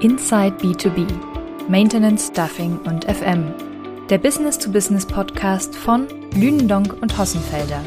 Inside B2B, Maintenance, Stuffing und FM. Der Business-to-Business-Podcast von Lünendonk und Hossenfelder.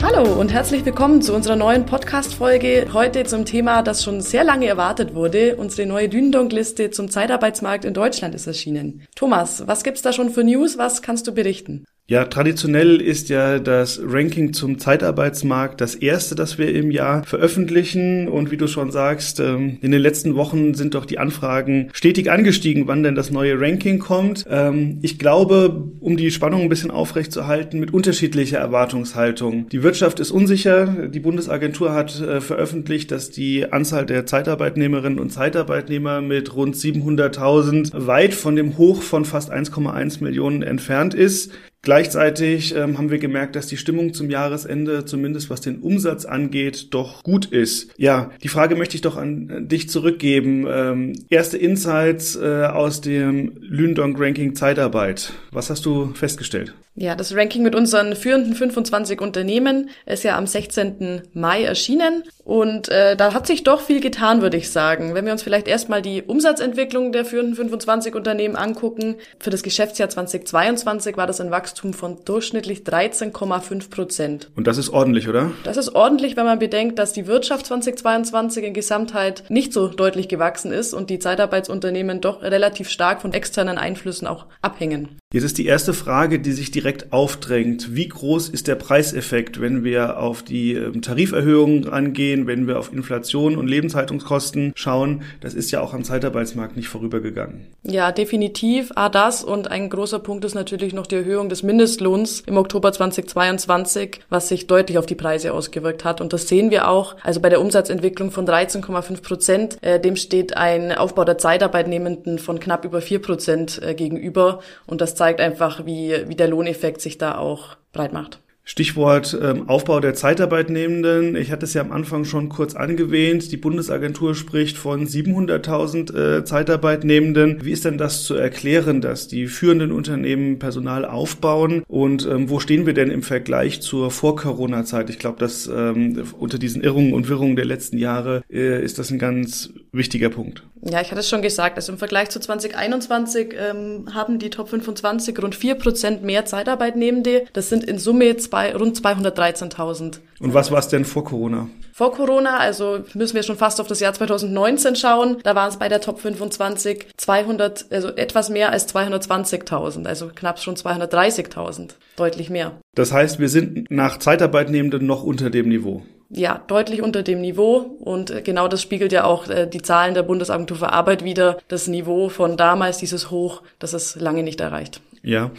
Hallo und herzlich willkommen zu unserer neuen Podcast-Folge. Heute zum Thema, das schon sehr lange erwartet wurde. Unsere neue Dünendonk-Liste zum Zeitarbeitsmarkt in Deutschland ist erschienen. Thomas, was gibt's da schon für News? Was kannst du berichten? Ja, traditionell ist ja das Ranking zum Zeitarbeitsmarkt das erste, das wir im Jahr veröffentlichen. Und wie du schon sagst, ähm, in den letzten Wochen sind doch die Anfragen stetig angestiegen, wann denn das neue Ranking kommt. Ähm, ich glaube, um die Spannung ein bisschen aufrechtzuerhalten, mit unterschiedlicher Erwartungshaltung. Die Wirtschaft ist unsicher. Die Bundesagentur hat äh, veröffentlicht, dass die Anzahl der Zeitarbeitnehmerinnen und Zeitarbeitnehmer mit rund 700.000 weit von dem Hoch von fast 1,1 Millionen entfernt ist. Gleichzeitig ähm, haben wir gemerkt, dass die Stimmung zum Jahresende, zumindest was den Umsatz angeht, doch gut ist. Ja, die Frage möchte ich doch an dich zurückgeben. Ähm, erste Insights äh, aus dem Lündong Ranking Zeitarbeit. Was hast du festgestellt? Ja, das Ranking mit unseren führenden 25 Unternehmen ist ja am 16. Mai erschienen und äh, da hat sich doch viel getan, würde ich sagen. Wenn wir uns vielleicht erstmal die Umsatzentwicklung der führenden 25 Unternehmen angucken, für das Geschäftsjahr 2022 war das ein Wachstum von durchschnittlich 13,5 Prozent. Und das ist ordentlich, oder? Das ist ordentlich, wenn man bedenkt, dass die Wirtschaft 2022 in Gesamtheit nicht so deutlich gewachsen ist und die Zeitarbeitsunternehmen doch relativ stark von externen Einflüssen auch abhängen. Jetzt ist die erste Frage, die sich direkt aufdrängt. Wie groß ist der Preiseffekt, wenn wir auf die ähm, Tariferhöhungen angehen, wenn wir auf Inflation und Lebenshaltungskosten schauen? Das ist ja auch am Zeitarbeitsmarkt nicht vorübergegangen. Ja, definitiv. A, das und ein großer Punkt ist natürlich noch die Erhöhung des Mindestlohns im Oktober 2022, was sich deutlich auf die Preise ausgewirkt hat. Und das sehen wir auch. Also bei der Umsatzentwicklung von 13,5 Prozent, äh, dem steht ein Aufbau der Zeitarbeitnehmenden von knapp über 4 Prozent äh, gegenüber. Und das zeigt einfach, wie, wie der Lohneffekt sich da auch breit macht. Stichwort ähm, Aufbau der Zeitarbeitnehmenden. Ich hatte es ja am Anfang schon kurz angewähnt. Die Bundesagentur spricht von 700.000 äh, Zeitarbeitnehmenden. Wie ist denn das zu erklären, dass die führenden Unternehmen Personal aufbauen? Und ähm, wo stehen wir denn im Vergleich zur Vor-Corona-Zeit? Ich glaube, dass ähm, unter diesen Irrungen und Wirrungen der letzten Jahre äh, ist das ein ganz wichtiger Punkt. Ja, ich hatte es schon gesagt. Also im Vergleich zu 2021 ähm, haben die Top 25 rund 4% mehr Zeitarbeitnehmende. Das sind in Summe zwei, rund 213.000. Und was war es denn vor Corona? Vor Corona, also müssen wir schon fast auf das Jahr 2019 schauen. Da waren es bei der Top 25 200, also etwas mehr als 220.000, also knapp schon 230.000. Deutlich mehr. Das heißt, wir sind nach Zeitarbeitnehmenden noch unter dem Niveau ja, deutlich unter dem Niveau. Und äh, genau das spiegelt ja auch äh, die Zahlen der Bundesagentur für Arbeit wieder. Das Niveau von damals, dieses Hoch, das ist lange nicht erreicht. Ja,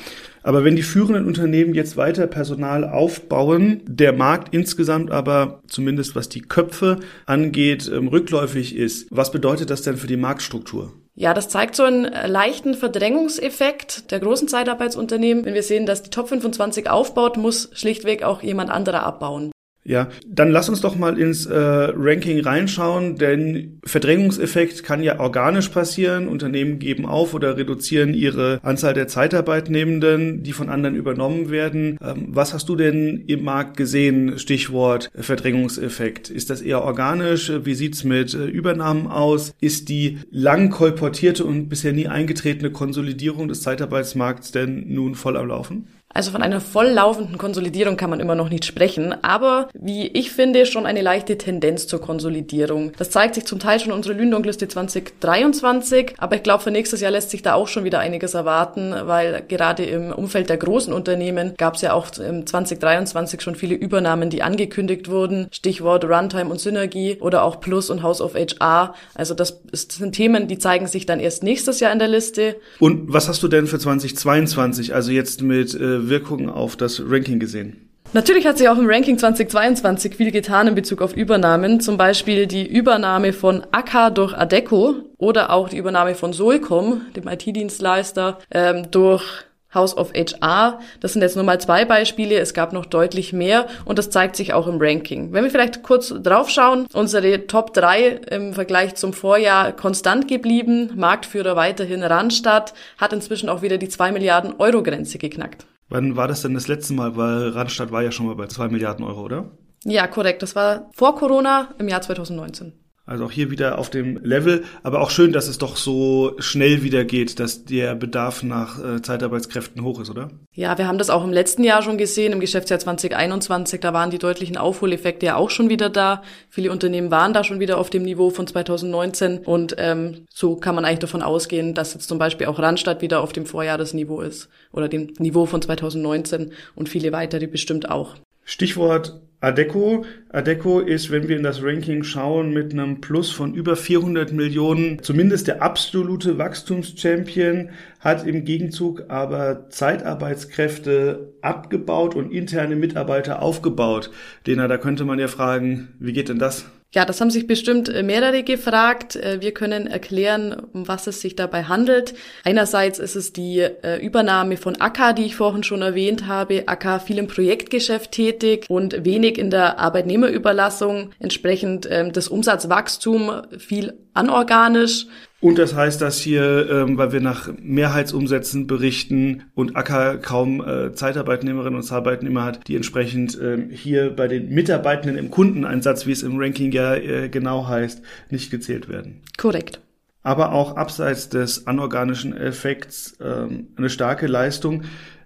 aber wenn die führenden Unternehmen jetzt weiter Personal aufbauen, der Markt insgesamt aber zumindest was die Köpfe angeht, ähm, rückläufig ist, was bedeutet das denn für die Marktstruktur? Ja, das zeigt so einen äh, leichten Verdrängungseffekt der großen Zeitarbeitsunternehmen. Wenn wir sehen, dass die Top 25 aufbaut, muss schlichtweg auch jemand anderer abbauen. Ja, dann lass uns doch mal ins äh, Ranking reinschauen, denn Verdrängungseffekt kann ja organisch passieren. Unternehmen geben auf oder reduzieren ihre Anzahl der Zeitarbeitnehmenden, die von anderen übernommen werden. Ähm, was hast du denn im Markt gesehen? Stichwort Verdrängungseffekt. Ist das eher organisch? Wie sieht's mit äh, Übernahmen aus? Ist die lang kolportierte und bisher nie eingetretene Konsolidierung des Zeitarbeitsmarkts denn nun voll am Laufen? Also von einer volllaufenden Konsolidierung kann man immer noch nicht sprechen, aber wie ich finde, schon eine leichte Tendenz zur Konsolidierung. Das zeigt sich zum Teil schon in unserer Lündongliste 2023, aber ich glaube, für nächstes Jahr lässt sich da auch schon wieder einiges erwarten, weil gerade im Umfeld der großen Unternehmen gab es ja auch 2023 schon viele Übernahmen, die angekündigt wurden. Stichwort Runtime und Synergie oder auch Plus und House of HR. Also das sind Themen, die zeigen sich dann erst nächstes Jahr in der Liste. Und was hast du denn für 2022, also jetzt mit äh, Wirkung auf das Ranking gesehen? Natürlich hat sich auch im Ranking 2022 viel getan in Bezug auf Übernahmen, zum Beispiel die Übernahme von AK durch Adeco oder auch die Übernahme von Solcom, dem IT-Dienstleister, ähm, durch House of HR. Das sind jetzt nur mal zwei Beispiele. Es gab noch deutlich mehr und das zeigt sich auch im Ranking. Wenn wir vielleicht kurz draufschauen, unsere Top 3 im Vergleich zum Vorjahr konstant geblieben. Marktführer weiterhin Randstadt hat inzwischen auch wieder die 2 Milliarden Euro Grenze geknackt. Wann war das denn das letzte Mal? Weil Randstadt war ja schon mal bei zwei Milliarden Euro, oder? Ja, korrekt. Das war vor Corona im Jahr 2019. Also auch hier wieder auf dem Level, aber auch schön, dass es doch so schnell wieder geht, dass der Bedarf nach äh, Zeitarbeitskräften hoch ist, oder? Ja, wir haben das auch im letzten Jahr schon gesehen, im Geschäftsjahr 2021, da waren die deutlichen Aufholeffekte ja auch schon wieder da. Viele Unternehmen waren da schon wieder auf dem Niveau von 2019 und ähm, so kann man eigentlich davon ausgehen, dass jetzt zum Beispiel auch Randstadt wieder auf dem Vorjahresniveau ist oder dem Niveau von 2019 und viele weitere bestimmt auch. Stichwort Adeco. Adeco ist, wenn wir in das Ranking schauen, mit einem Plus von über 400 Millionen zumindest der absolute Wachstumschampion, hat im Gegenzug aber Zeitarbeitskräfte abgebaut und interne Mitarbeiter aufgebaut. Dena, da könnte man ja fragen, wie geht denn das? Ja, das haben sich bestimmt äh, mehrere gefragt. Äh, wir können erklären, um was es sich dabei handelt. Einerseits ist es die äh, Übernahme von Akka, die ich vorhin schon erwähnt habe. Akka viel im Projektgeschäft tätig und wenig in der Arbeitnehmerüberlassung. Entsprechend ähm, das Umsatzwachstum viel anorganisch. Und das heißt, dass hier, ähm, weil wir nach Mehrheitsumsätzen berichten und Acker kaum äh, Zeitarbeitnehmerinnen und Zeitarbeitnehmer hat, die entsprechend ähm, hier bei den Mitarbeitenden im Kundeneinsatz, wie es im Ranking ja äh, genau heißt, nicht gezählt werden. Korrekt. Aber auch abseits des anorganischen Effekts ähm, eine starke Leistung.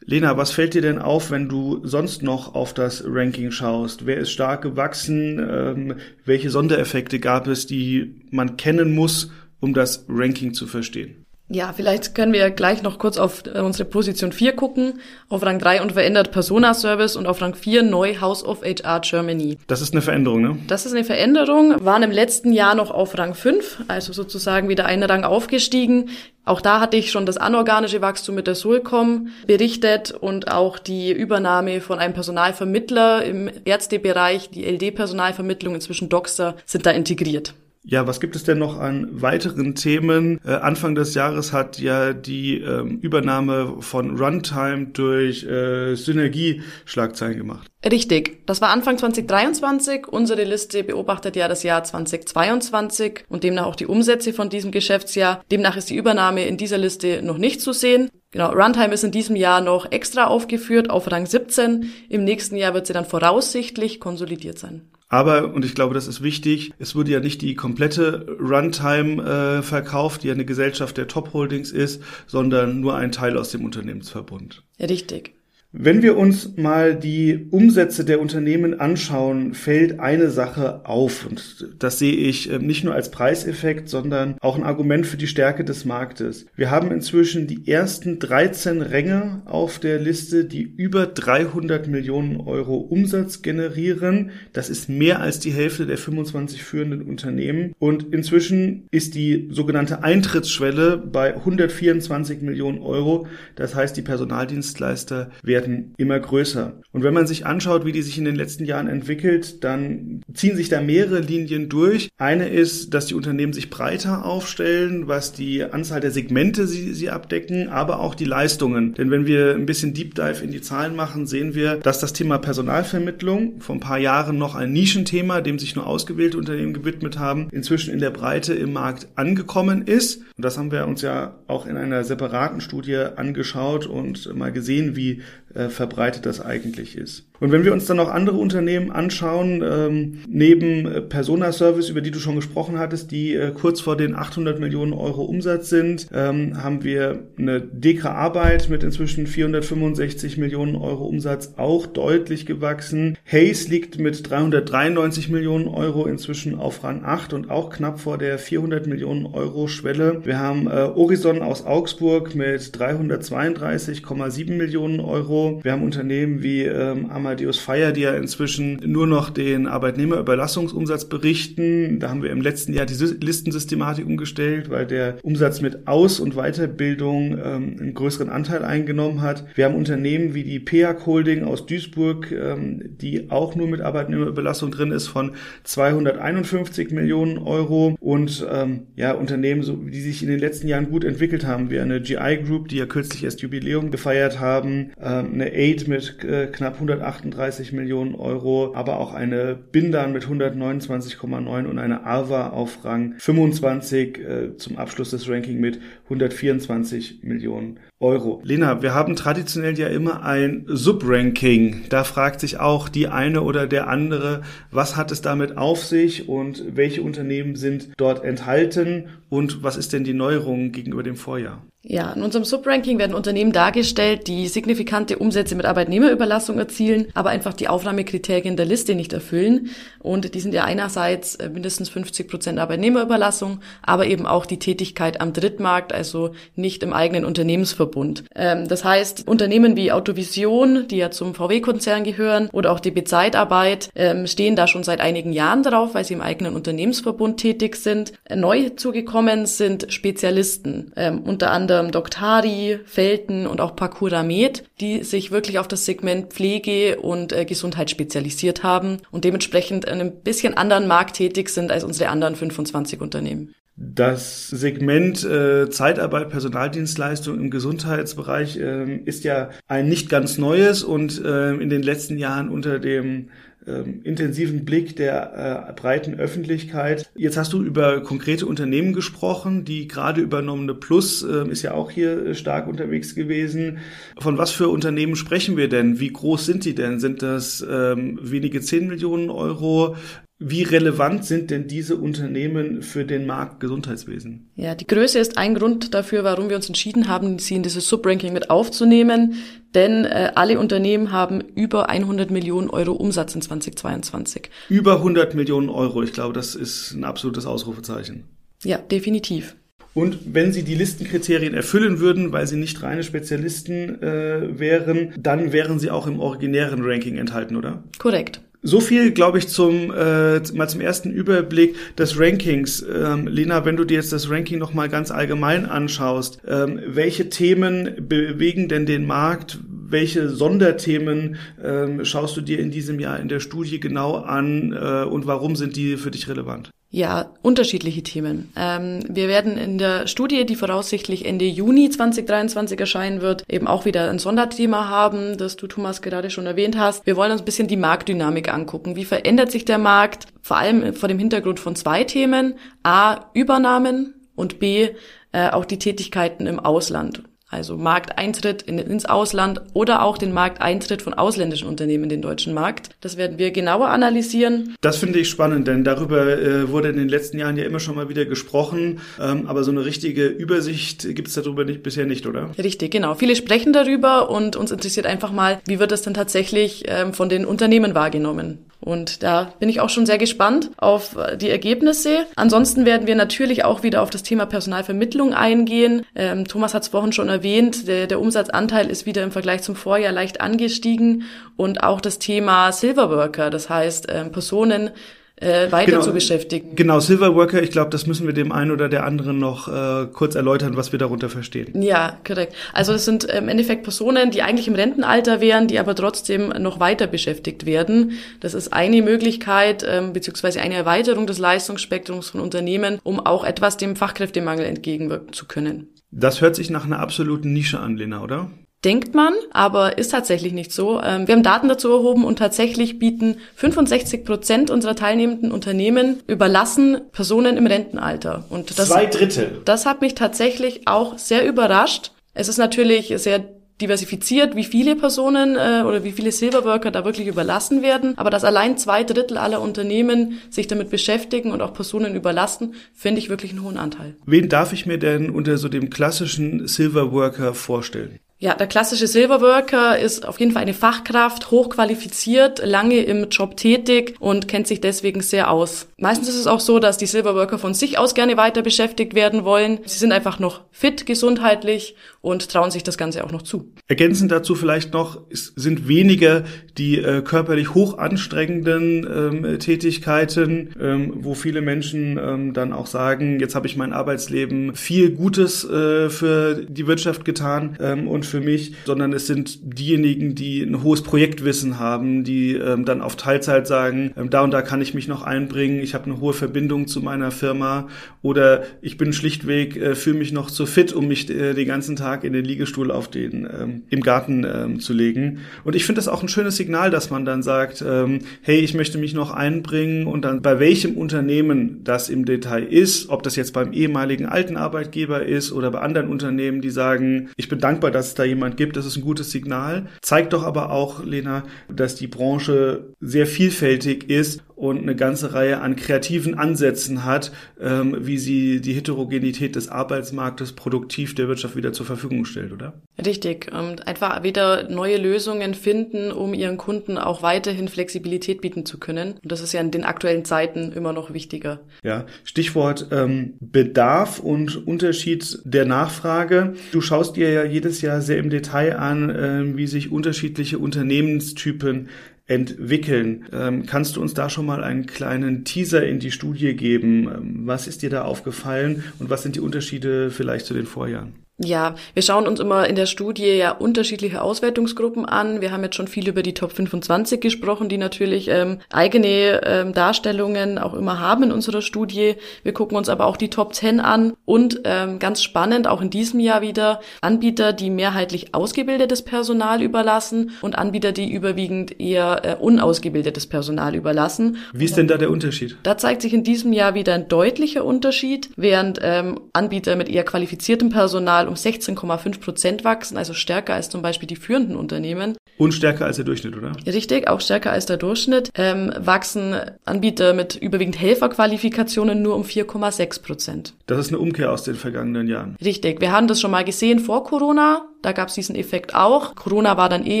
Lena, was fällt dir denn auf, wenn du sonst noch auf das Ranking schaust? Wer ist stark gewachsen? Ähm, welche Sondereffekte gab es, die man kennen muss, um das Ranking zu verstehen. Ja, vielleicht können wir gleich noch kurz auf äh, unsere Position 4 gucken. Auf Rang 3 unverändert Persona Service und auf Rang 4 neu House of HR Germany. Das ist eine Veränderung, ne? Das ist eine Veränderung. Waren im letzten Jahr noch auf Rang 5, also sozusagen wieder einen Rang aufgestiegen. Auch da hatte ich schon das anorganische Wachstum mit der Solcom berichtet und auch die Übernahme von einem Personalvermittler im Ärztebereich, die LD-Personalvermittlung inzwischen Doxer, sind da integriert. Ja, was gibt es denn noch an weiteren Themen? Äh, Anfang des Jahres hat ja die ähm, Übernahme von Runtime durch äh, Synergie Schlagzeilen gemacht. Richtig. Das war Anfang 2023. Unsere Liste beobachtet ja das Jahr 2022 und demnach auch die Umsätze von diesem Geschäftsjahr. Demnach ist die Übernahme in dieser Liste noch nicht zu sehen. Genau, Runtime ist in diesem Jahr noch extra aufgeführt auf Rang 17. Im nächsten Jahr wird sie dann voraussichtlich konsolidiert sein. Aber, und ich glaube, das ist wichtig, es wurde ja nicht die komplette Runtime äh, verkauft, die ja eine Gesellschaft der Top Holdings ist, sondern nur ein Teil aus dem Unternehmensverbund. Richtig. Wenn wir uns mal die Umsätze der Unternehmen anschauen, fällt eine Sache auf. Und das sehe ich äh, nicht nur als Preiseffekt, sondern auch ein Argument für die Stärke des Marktes. Wir haben inzwischen die ersten 13 Ränge auf der Liste, die über 300 Millionen Euro Umsatz generieren. Das ist mehr als die Hälfte der 25 führenden Unternehmen. Und inzwischen ist die sogenannte Eintrittsschwelle bei 124 Millionen Euro. Das heißt, die Personaldienstleister werden werden immer größer. Und wenn man sich anschaut, wie die sich in den letzten Jahren entwickelt, dann ziehen sich da mehrere Linien durch. Eine ist, dass die Unternehmen sich breiter aufstellen, was die Anzahl der Segmente sie, sie abdecken, aber auch die Leistungen. Denn wenn wir ein bisschen Deep Dive in die Zahlen machen, sehen wir, dass das Thema Personalvermittlung vor ein paar Jahren noch ein Nischenthema, dem sich nur ausgewählte Unternehmen gewidmet haben, inzwischen in der Breite im Markt angekommen ist. Und das haben wir uns ja auch in einer separaten Studie angeschaut und mal gesehen, wie verbreitet das eigentlich ist. Und wenn wir uns dann noch andere Unternehmen anschauen, ähm, neben äh, Persona Service, über die du schon gesprochen hattest, die äh, kurz vor den 800 Millionen Euro Umsatz sind, ähm, haben wir eine Dekra Arbeit mit inzwischen 465 Millionen Euro Umsatz auch deutlich gewachsen. Hayes liegt mit 393 Millionen Euro inzwischen auf Rang 8 und auch knapp vor der 400 Millionen Euro Schwelle. Wir haben äh, Horizon aus Augsburg mit 332,7 Millionen Euro. Wir haben Unternehmen wie ähm, Amadeus Fire, die ja inzwischen nur noch den Arbeitnehmerüberlassungsumsatz berichten. Da haben wir im letzten Jahr die Listensystematik umgestellt, weil der Umsatz mit Aus- und Weiterbildung ähm, einen größeren Anteil eingenommen hat. Wir haben Unternehmen wie die PEAC Holding aus Duisburg, ähm, die auch nur mit Arbeitnehmerüberlassung drin ist, von 251 Millionen Euro und ähm, ja, Unternehmen, so, die sich in den letzten Jahren gut entwickelt haben, wie eine GI Group, die ja kürzlich erst Jubiläum gefeiert haben, ähm, eine Aid mit äh, knapp 180 138 Millionen Euro, aber auch eine Bindan mit 129,9 und eine Arva auf Rang 25 äh, zum Abschluss des Rankings mit 124 Millionen Euro. Lena, wir haben traditionell ja immer ein Subranking. Da fragt sich auch die eine oder der andere, was hat es damit auf sich und welche Unternehmen sind dort enthalten und was ist denn die Neuerung gegenüber dem Vorjahr? Ja, in unserem Subranking werden Unternehmen dargestellt, die signifikante Umsätze mit Arbeitnehmerüberlassung erzielen, aber einfach die Aufnahmekriterien der Liste nicht erfüllen. Und die sind ja einerseits äh, mindestens 50 Prozent Arbeitnehmerüberlassung, aber eben auch die Tätigkeit am Drittmarkt, also nicht im eigenen Unternehmensverbund. Ähm, das heißt, Unternehmen wie Autovision, die ja zum VW-Konzern gehören, oder auch die Bezeitarbeit, ähm, stehen da schon seit einigen Jahren drauf, weil sie im eigenen Unternehmensverbund tätig sind. Neu zugekommen sind Spezialisten, ähm, unter anderem anderem Doktari, Felten und auch Parkouramed, die sich wirklich auf das Segment Pflege und äh, Gesundheit spezialisiert haben und dementsprechend in einem bisschen anderen Markt tätig sind als unsere anderen 25 Unternehmen. Das Segment äh, Zeitarbeit, Personaldienstleistung im Gesundheitsbereich äh, ist ja ein nicht ganz neues und äh, in den letzten Jahren unter dem ähm, intensiven Blick der äh, breiten Öffentlichkeit. Jetzt hast du über konkrete Unternehmen gesprochen, die gerade übernommene Plus äh, ist ja auch hier äh, stark unterwegs gewesen. Von was für Unternehmen sprechen wir denn? Wie groß sind die denn? Sind das ähm, wenige 10 Millionen Euro? Wie relevant sind denn diese Unternehmen für den Markt Gesundheitswesen? Ja, die Größe ist ein Grund dafür, warum wir uns entschieden haben, sie in dieses Subranking mit aufzunehmen. Denn äh, alle Unternehmen haben über 100 Millionen Euro Umsatz in 2022. Über 100 Millionen Euro. Ich glaube, das ist ein absolutes Ausrufezeichen. Ja, definitiv. Und wenn sie die Listenkriterien erfüllen würden, weil sie nicht reine Spezialisten äh, wären, dann wären sie auch im originären Ranking enthalten, oder? Korrekt. So viel, glaube ich, zum äh, mal zum ersten Überblick des Rankings. Ähm, Lena, wenn du dir jetzt das Ranking noch mal ganz allgemein anschaust, ähm, welche Themen bewegen denn den Markt? Welche Sonderthemen ähm, schaust du dir in diesem Jahr in der Studie genau an äh, und warum sind die für dich relevant? Ja, unterschiedliche Themen. Ähm, wir werden in der Studie, die voraussichtlich Ende Juni 2023 erscheinen wird, eben auch wieder ein Sonderthema haben, das du, Thomas, gerade schon erwähnt hast. Wir wollen uns ein bisschen die Marktdynamik angucken. Wie verändert sich der Markt? Vor allem vor dem Hintergrund von zwei Themen. A, Übernahmen und B, äh, auch die Tätigkeiten im Ausland. Also Markteintritt in, ins Ausland oder auch den Markteintritt von ausländischen Unternehmen in den deutschen Markt. Das werden wir genauer analysieren. Das finde ich spannend, denn darüber äh, wurde in den letzten Jahren ja immer schon mal wieder gesprochen. Ähm, aber so eine richtige Übersicht gibt es darüber nicht, bisher nicht, oder? Richtig, genau. Viele sprechen darüber und uns interessiert einfach mal, wie wird das denn tatsächlich ähm, von den Unternehmen wahrgenommen? Und da bin ich auch schon sehr gespannt auf die Ergebnisse. Ansonsten werden wir natürlich auch wieder auf das Thema Personalvermittlung eingehen. Ähm, Thomas hat es vorhin schon erwähnt, der, der Umsatzanteil ist wieder im Vergleich zum Vorjahr leicht angestiegen. Und auch das Thema Silverworker, das heißt ähm, Personen, äh, weiter genau, zu beschäftigen. Genau, Silverworker, ich glaube, das müssen wir dem einen oder der anderen noch äh, kurz erläutern, was wir darunter verstehen. Ja, korrekt. Also es sind im Endeffekt Personen, die eigentlich im Rentenalter wären, die aber trotzdem noch weiter beschäftigt werden. Das ist eine Möglichkeit, ähm, beziehungsweise eine Erweiterung des Leistungsspektrums von Unternehmen, um auch etwas dem Fachkräftemangel entgegenwirken zu können. Das hört sich nach einer absoluten Nische an, Lena, oder? denkt man, aber ist tatsächlich nicht so. Ähm, wir haben Daten dazu erhoben und tatsächlich bieten 65 Prozent unserer teilnehmenden Unternehmen überlassen Personen im Rentenalter. Und das, Zwei Drittel. Das hat mich tatsächlich auch sehr überrascht. Es ist natürlich sehr diversifiziert, wie viele Personen äh, oder wie viele Silverworker da wirklich überlassen werden. Aber dass allein zwei Drittel aller Unternehmen sich damit beschäftigen und auch Personen überlassen, finde ich wirklich einen hohen Anteil. Wen darf ich mir denn unter so dem klassischen Silverworker vorstellen? Ja, der klassische Silverworker ist auf jeden Fall eine Fachkraft, hochqualifiziert, lange im Job tätig und kennt sich deswegen sehr aus. Meistens ist es auch so, dass die Silverworker von sich aus gerne weiter beschäftigt werden wollen. Sie sind einfach noch fit gesundheitlich und trauen sich das Ganze auch noch zu. Ergänzend dazu vielleicht noch, es sind weniger die äh, körperlich hoch anstrengenden ähm, Tätigkeiten, ähm, wo viele Menschen ähm, dann auch sagen, jetzt habe ich mein Arbeitsleben viel Gutes äh, für die Wirtschaft getan ähm, und für mich, sondern es sind diejenigen, die ein hohes Projektwissen haben, die ähm, dann auf Teilzeit sagen, ähm, da und da kann ich mich noch einbringen, ich habe eine hohe Verbindung zu meiner Firma oder ich bin schlichtweg, äh, fühle mich noch zu fit, um mich äh, den ganzen Tag in den Liegestuhl auf den ähm, im Garten ähm, zu legen. Und ich finde das auch ein schönes Signal, dass man dann sagt, ähm, hey, ich möchte mich noch einbringen und dann bei welchem Unternehmen das im Detail ist, ob das jetzt beim ehemaligen alten Arbeitgeber ist oder bei anderen Unternehmen, die sagen, ich bin dankbar, dass es da jemand gibt, das ist ein gutes Signal. Zeigt doch aber auch, Lena, dass die Branche sehr vielfältig ist und eine ganze Reihe an kreativen Ansätzen hat, ähm, wie sie die Heterogenität des Arbeitsmarktes produktiv der Wirtschaft wieder zur Verfügung stellt, oder? Richtig. Und einfach wieder neue Lösungen finden, um ihren Kunden auch weiterhin Flexibilität bieten zu können. Und das ist ja in den aktuellen Zeiten immer noch wichtiger. Ja, Stichwort ähm, Bedarf und Unterschied der Nachfrage. Du schaust dir ja jedes Jahr sehr im Detail an, äh, wie sich unterschiedliche Unternehmenstypen entwickeln. Ähm, kannst du uns da schon mal einen kleinen Teaser in die Studie geben? Ähm, was ist dir da aufgefallen und was sind die Unterschiede vielleicht zu den Vorjahren? Ja, wir schauen uns immer in der Studie ja unterschiedliche Auswertungsgruppen an. Wir haben jetzt schon viel über die Top 25 gesprochen, die natürlich ähm, eigene ähm, Darstellungen auch immer haben in unserer Studie. Wir gucken uns aber auch die Top 10 an und ähm, ganz spannend auch in diesem Jahr wieder Anbieter, die mehrheitlich ausgebildetes Personal überlassen und Anbieter, die überwiegend eher äh, unausgebildetes Personal überlassen. Wie ist denn da der Unterschied? Da zeigt sich in diesem Jahr wieder ein deutlicher Unterschied, während ähm, Anbieter mit eher qualifiziertem Personal um 16,5 Prozent wachsen, also stärker als zum Beispiel die führenden Unternehmen. Und stärker als der Durchschnitt, oder? Richtig, auch stärker als der Durchschnitt. Ähm, wachsen Anbieter mit überwiegend Helferqualifikationen nur um 4,6 Prozent. Das ist eine Umkehr aus den vergangenen Jahren. Richtig, wir haben das schon mal gesehen vor Corona. Da gab es diesen Effekt auch. Corona war dann eh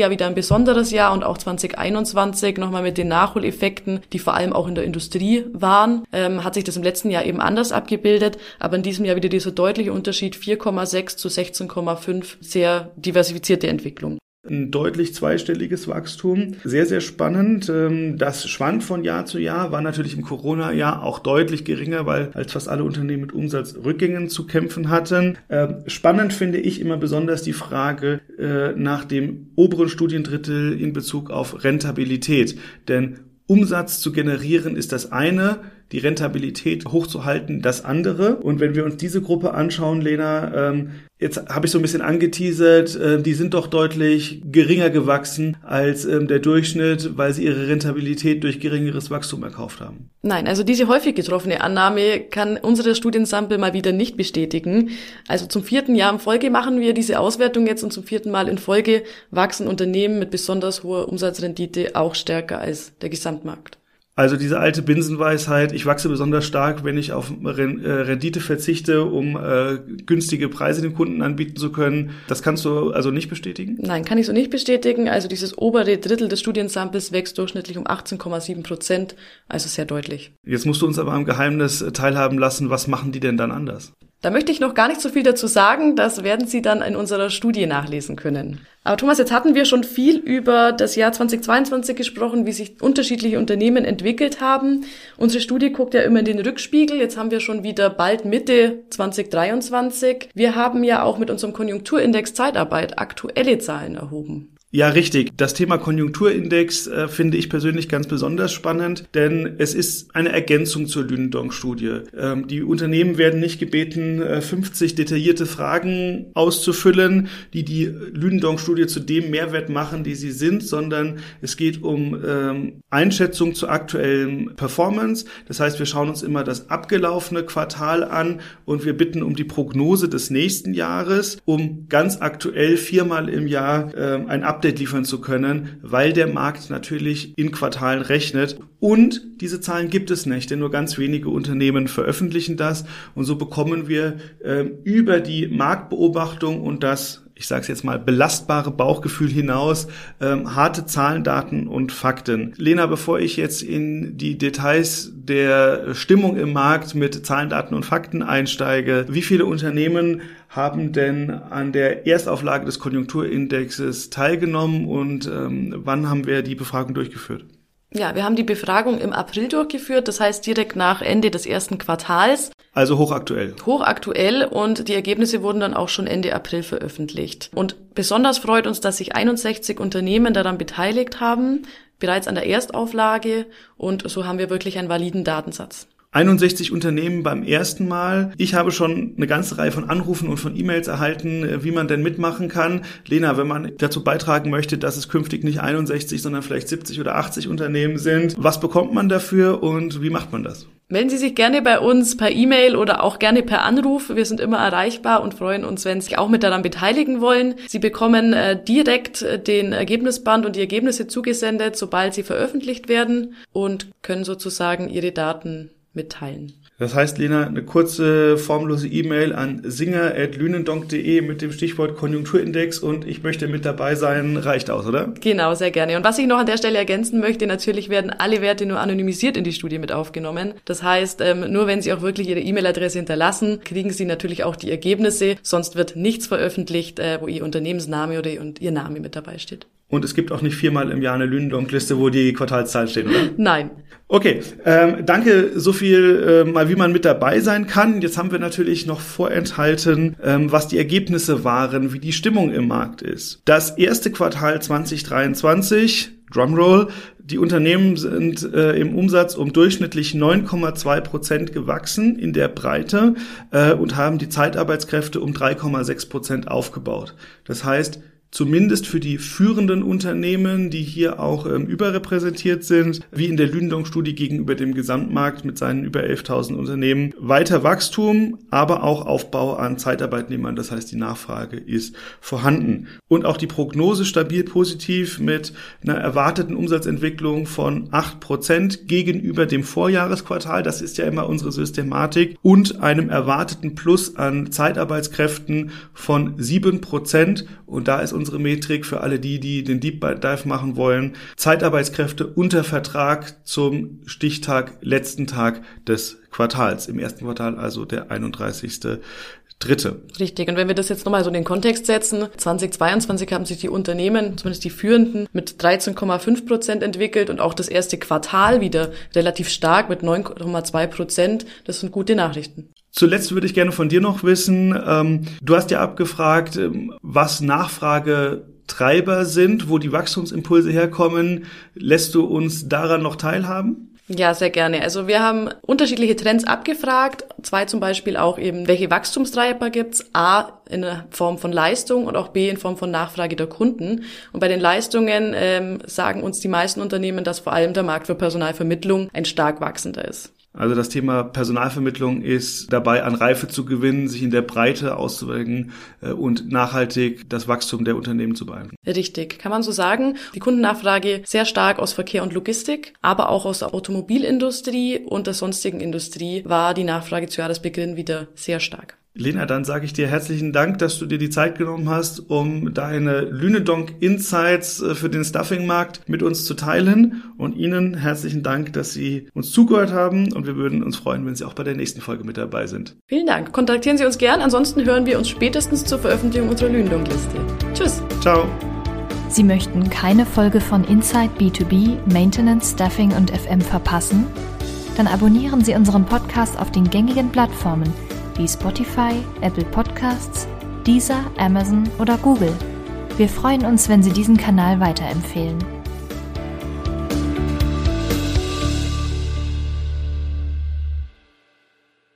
ja wieder ein besonderes Jahr und auch 2021 nochmal mit den Nachholeffekten, die vor allem auch in der Industrie waren, ähm, hat sich das im letzten Jahr eben anders abgebildet. Aber in diesem Jahr wieder dieser deutliche Unterschied 4,6 zu 16,5, sehr diversifizierte Entwicklung ein deutlich zweistelliges Wachstum. Sehr, sehr spannend. Ähm, das schwankt von Jahr zu Jahr, war natürlich im Corona-Jahr auch deutlich geringer, weil als fast alle Unternehmen mit Umsatzrückgängen zu kämpfen hatten. Ähm, spannend finde ich immer besonders die Frage äh, nach dem oberen Studiendrittel in Bezug auf Rentabilität. Denn Umsatz zu generieren ist das eine, die Rentabilität hochzuhalten das andere. Und wenn wir uns diese Gruppe anschauen, Lena, ähm, jetzt habe ich so ein bisschen angeteasert, äh, die sind doch deutlich geringer gewachsen als ähm, der Durchschnitt, weil sie ihre Rentabilität durch geringeres Wachstum erkauft haben. Nein, also diese häufig getroffene Annahme kann unsere Studiensample mal wieder nicht bestätigen. Also zum vierten Jahr in Folge machen wir diese Auswertung jetzt und zum vierten Mal in Folge wachsen Unternehmen mit besonders hoher Umsatzrendite auch stärker als der Gesamtmarkt. Also diese alte Binsenweisheit, ich wachse besonders stark, wenn ich auf äh, Rendite verzichte, um äh, günstige Preise dem Kunden anbieten zu können. Das kannst du also nicht bestätigen? Nein, kann ich so nicht bestätigen. Also dieses obere Drittel des Studiensamples wächst durchschnittlich um 18,7 Prozent, also sehr deutlich. Jetzt musst du uns aber am Geheimnis teilhaben lassen, was machen die denn dann anders? Da möchte ich noch gar nicht so viel dazu sagen, das werden Sie dann in unserer Studie nachlesen können. Aber Thomas, jetzt hatten wir schon viel über das Jahr 2022 gesprochen, wie sich unterschiedliche Unternehmen entwickelt haben. Unsere Studie guckt ja immer in den Rückspiegel. Jetzt haben wir schon wieder bald Mitte 2023. Wir haben ja auch mit unserem Konjunkturindex Zeitarbeit aktuelle Zahlen erhoben. Ja, richtig. Das Thema Konjunkturindex äh, finde ich persönlich ganz besonders spannend, denn es ist eine Ergänzung zur Lünendonk-Studie. Ähm, die Unternehmen werden nicht gebeten, äh, 50 detaillierte Fragen auszufüllen, die die Lünendonk-Studie zu dem Mehrwert machen, die sie sind, sondern es geht um ähm, Einschätzung zur aktuellen Performance. Das heißt, wir schauen uns immer das abgelaufene Quartal an und wir bitten um die Prognose des nächsten Jahres, um ganz aktuell viermal im Jahr äh, ein Update Update liefern zu können, weil der Markt natürlich in Quartalen rechnet. Und diese Zahlen gibt es nicht, denn nur ganz wenige Unternehmen veröffentlichen das. Und so bekommen wir äh, über die Marktbeobachtung und das ich sage es jetzt mal, belastbare Bauchgefühl hinaus, ähm, harte Zahlen, Daten und Fakten. Lena, bevor ich jetzt in die Details der Stimmung im Markt mit Zahlen, Daten und Fakten einsteige, wie viele Unternehmen haben denn an der Erstauflage des Konjunkturindexes teilgenommen und ähm, wann haben wir die Befragung durchgeführt? Ja, wir haben die Befragung im April durchgeführt, das heißt direkt nach Ende des ersten Quartals. Also hochaktuell. Hochaktuell und die Ergebnisse wurden dann auch schon Ende April veröffentlicht. Und besonders freut uns, dass sich 61 Unternehmen daran beteiligt haben, bereits an der Erstauflage und so haben wir wirklich einen validen Datensatz. 61 Unternehmen beim ersten Mal. Ich habe schon eine ganze Reihe von Anrufen und von E-Mails erhalten, äh, wie man denn mitmachen kann. Lena, wenn man dazu beitragen möchte, dass es künftig nicht 61, sondern vielleicht 70 oder 80 Unternehmen sind, was bekommt man dafür und wie macht man das? Melden Sie sich gerne bei uns per E-Mail oder auch gerne per Anruf. Wir sind immer erreichbar und freuen uns, wenn Sie sich auch mit daran beteiligen wollen. Sie bekommen äh, direkt äh, den Ergebnisband und die Ergebnisse zugesendet, sobald sie veröffentlicht werden und können sozusagen Ihre Daten mitteilen. Das heißt, Lena, eine kurze formlose E-Mail an singer.lünendonk.de mit dem Stichwort Konjunkturindex und ich möchte mit dabei sein, reicht aus, oder? Genau, sehr gerne. Und was ich noch an der Stelle ergänzen möchte, natürlich werden alle Werte nur anonymisiert in die Studie mit aufgenommen. Das heißt, ähm, nur wenn Sie auch wirklich Ihre E-Mail-Adresse hinterlassen, kriegen Sie natürlich auch die Ergebnisse. Sonst wird nichts veröffentlicht, äh, wo Ihr Unternehmensname oder Ihr Name mit dabei steht. Und es gibt auch nicht viermal im Jahr eine Lünendonk-Liste, wo die Quartalszahlen stehen, oder? Nein. Okay, ähm, danke so viel äh, mal, wie man mit dabei sein kann. Jetzt haben wir natürlich noch vorenthalten, ähm, was die Ergebnisse waren, wie die Stimmung im Markt ist. Das erste Quartal 2023, Drumroll, die Unternehmen sind äh, im Umsatz um durchschnittlich 9,2 Prozent gewachsen in der Breite äh, und haben die Zeitarbeitskräfte um 3,6 Prozent aufgebaut. Das heißt, zumindest für die führenden Unternehmen, die hier auch ähm, überrepräsentiert sind, wie in der Lündong-Studie gegenüber dem Gesamtmarkt mit seinen über 11.000 Unternehmen, weiter Wachstum, aber auch Aufbau an Zeitarbeitnehmern. Das heißt, die Nachfrage ist vorhanden. Und auch die Prognose stabil positiv mit einer erwarteten Umsatzentwicklung von 8 Prozent gegenüber dem Vorjahresquartal. Das ist ja immer unsere Systematik und einem erwarteten Plus an Zeitarbeitskräften von 7 Prozent. Und da ist unsere Metrik für alle die, die den Deep Dive machen wollen. Zeitarbeitskräfte unter Vertrag zum Stichtag, letzten Tag des Quartals. Im ersten Quartal also der 31. Dritte. Richtig. Und wenn wir das jetzt nochmal so in den Kontext setzen, 2022 haben sich die Unternehmen, zumindest die führenden, mit 13,5 Prozent entwickelt und auch das erste Quartal wieder relativ stark mit 9,2 Prozent. Das sind gute Nachrichten. Zuletzt würde ich gerne von dir noch wissen, ähm, du hast ja abgefragt, ähm, was Nachfragetreiber sind, wo die Wachstumsimpulse herkommen. Lässt du uns daran noch teilhaben? Ja, sehr gerne. Also wir haben unterschiedliche Trends abgefragt. Zwei zum Beispiel auch eben, welche Wachstumstreiber gibt's? A, in Form von Leistung und auch B, in Form von Nachfrage der Kunden. Und bei den Leistungen ähm, sagen uns die meisten Unternehmen, dass vor allem der Markt für Personalvermittlung ein stark wachsender ist. Also das Thema Personalvermittlung ist dabei, an Reife zu gewinnen, sich in der Breite auszuwirken äh, und nachhaltig das Wachstum der Unternehmen zu beeinflussen. Richtig, kann man so sagen. Die Kundennachfrage sehr stark aus Verkehr und Logistik, aber auch aus der Automobilindustrie und der sonstigen Industrie war die Nachfrage zu Jahresbeginn wieder sehr stark. Lena, dann sage ich dir herzlichen Dank, dass du dir die Zeit genommen hast, um deine Lünedonk Insights äh, für den Stuffing-Markt mit uns zu teilen. Und Ihnen herzlichen Dank, dass Sie uns zugehört haben. Und wir würden uns freuen, wenn Sie auch bei der nächsten Folge mit dabei sind. Vielen Dank. Kontaktieren Sie uns gern. Ansonsten hören wir uns spätestens zur Veröffentlichung unserer Lünedonk-Liste. Tschüss. Ciao. Sie möchten keine Folge von Inside B2B, Maintenance, Staffing und FM verpassen? Dann abonnieren Sie unseren Podcast auf den gängigen Plattformen – wie Spotify, Apple Podcasts, Deezer, Amazon oder Google. Wir freuen uns, wenn Sie diesen Kanal weiterempfehlen.